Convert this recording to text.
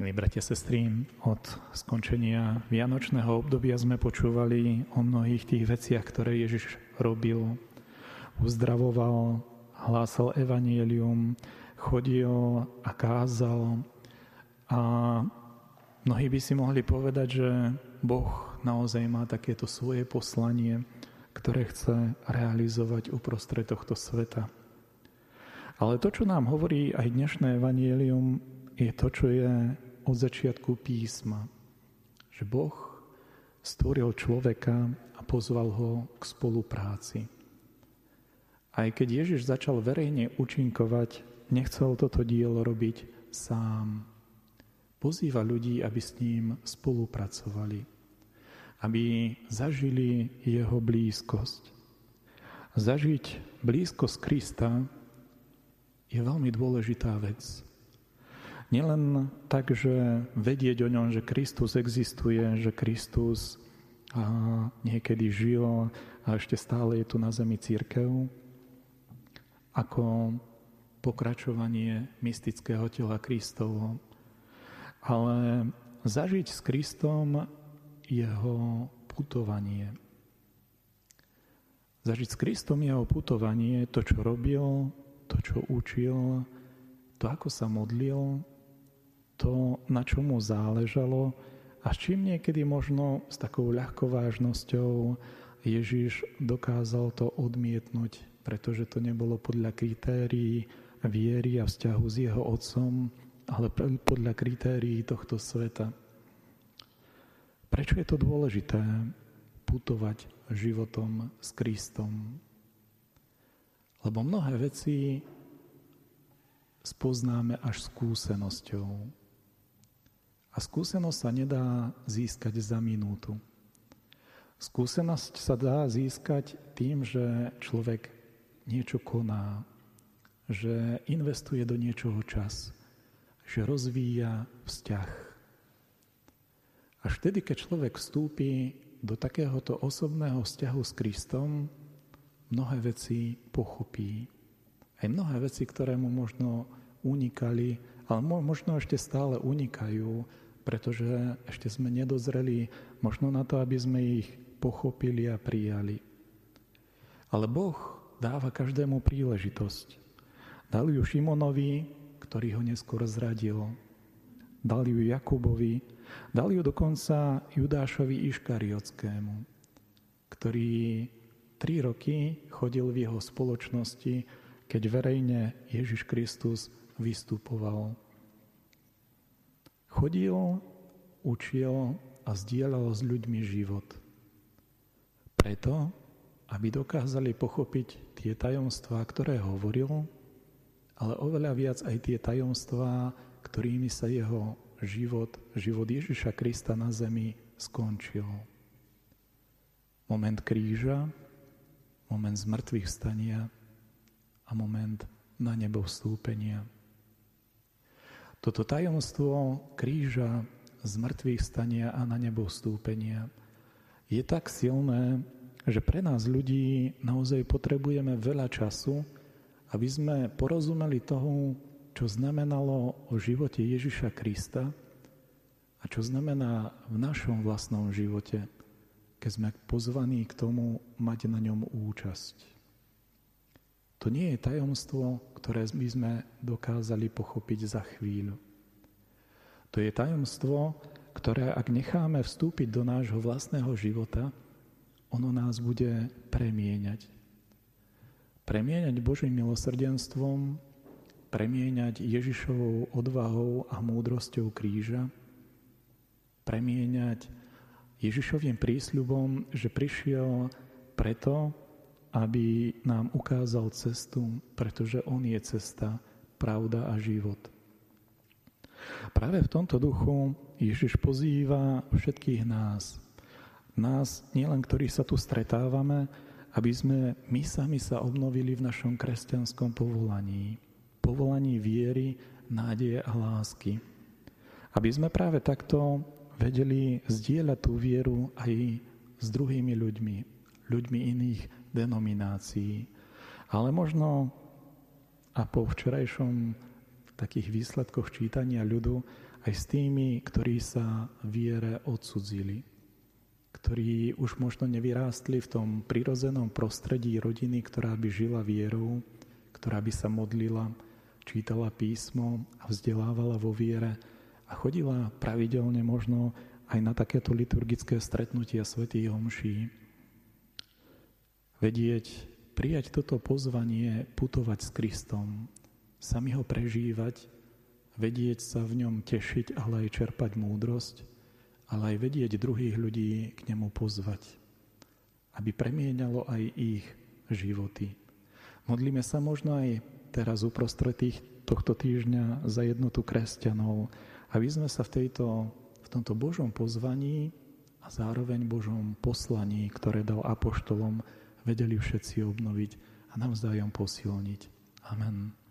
Milí bratia, sestry, od skončenia Vianočného obdobia sme počúvali o mnohých tých veciach, ktoré Ježiš robil. Uzdravoval, hlásal evanielium, chodil a kázal. A mnohí by si mohli povedať, že Boh naozaj má takéto svoje poslanie, ktoré chce realizovať uprostred tohto sveta. Ale to, čo nám hovorí aj dnešné evanielium, je to, čo je od začiatku písma. Že Boh stvoril človeka a pozval ho k spolupráci. Aj keď Ježiš začal verejne účinkovať, nechcel toto dielo robiť sám. Pozýva ľudí, aby s ním spolupracovali, aby zažili jeho blízkosť. Zažiť blízkosť Krista je veľmi dôležitá vec. Nielen tak, že vedieť o ňom, že Kristus existuje, že Kristus a niekedy žil a ešte stále je tu na zemi církev, ako pokračovanie mystického tela Kristovho, ale zažiť s Kristom jeho putovanie. Zažiť s Kristom jeho putovanie, to, čo robil, to, čo učil, to, ako sa modlil, to, na čo mu záležalo a s čím niekedy možno s takou ľahkovážnosťou Ježiš dokázal to odmietnúť, pretože to nebolo podľa kritérií viery a vzťahu s jeho otcom, ale podľa kritérií tohto sveta. Prečo je to dôležité putovať životom s Kristom? Lebo mnohé veci spoznáme až skúsenosťou. A skúsenosť sa nedá získať za minútu. Skúsenosť sa dá získať tým, že človek niečo koná, že investuje do niečoho čas, že rozvíja vzťah. Až vtedy, keď človek vstúpi do takéhoto osobného vzťahu s Kristom, mnohé veci pochopí. Aj mnohé veci, ktoré mu možno unikali, ale možno ešte stále unikajú, pretože ešte sme nedozreli možno na to, aby sme ich pochopili a prijali. Ale Boh dáva každému príležitosť. Dal ju Šimonovi, ktorý ho neskôr zradil. Dal ju Jakubovi, dal ju dokonca Judášovi Iškariockému, ktorý tri roky chodil v jeho spoločnosti, keď verejne Ježiš Kristus vystupoval. Chodil, učil a zdieľal s ľuďmi život. Preto, aby dokázali pochopiť tie tajomstvá, ktoré hovoril, ale oveľa viac aj tie tajomstvá, ktorými sa jeho život, život Ježiša Krista na zemi skončil. Moment kríža, moment zmrtvých stania a moment na nebo vstúpenia. Toto tajomstvo kríža, zmrtvých stania a na nebo vstúpenia je tak silné, že pre nás ľudí naozaj potrebujeme veľa času, aby sme porozumeli tomu, čo znamenalo o živote Ježiša Krista a čo znamená v našom vlastnom živote, keď sme pozvaní k tomu mať na ňom účasť. To nie je tajomstvo, ktoré by sme dokázali pochopiť za chvíľu. To je tajomstvo, ktoré ak necháme vstúpiť do nášho vlastného života, ono nás bude premieňať. Premieňať Božím milosrdenstvom, premieňať Ježišovou odvahou a múdrosťou kríža, premieňať Ježišovým prísľubom, že prišiel preto, aby nám ukázal cestu, pretože On je cesta, pravda a život. Práve v tomto duchu Ježiš pozýva všetkých nás, nás nielen, ktorí sa tu stretávame, aby sme my sami sa obnovili v našom kresťanskom povolaní, povolaní viery, nádeje a lásky. Aby sme práve takto vedeli zdieľať tú vieru aj s druhými ľuďmi, ľuďmi iných denominácií. Ale možno a po včerajšom takých výsledkoch čítania ľudu aj s tými, ktorí sa viere odsudzili, ktorí už možno nevyrástli v tom prirozenom prostredí rodiny, ktorá by žila vierou, ktorá by sa modlila, čítala písmo a vzdelávala vo viere a chodila pravidelne možno aj na takéto liturgické stretnutia svätých homší. Vedieť, prijať toto pozvanie, putovať s Kristom, sami ho prežívať, vedieť sa v ňom tešiť, ale aj čerpať múdrosť, ale aj vedieť druhých ľudí k nemu pozvať, aby premienalo aj ich životy. Modlíme sa možno aj teraz uprostred tohto týždňa za jednotu kresťanov, aby sme sa v, tejto, v tomto Božom pozvaní a zároveň Božom poslaní, ktoré dal apoštolom, vedeli všetci obnoviť a navzájom posilniť. Amen.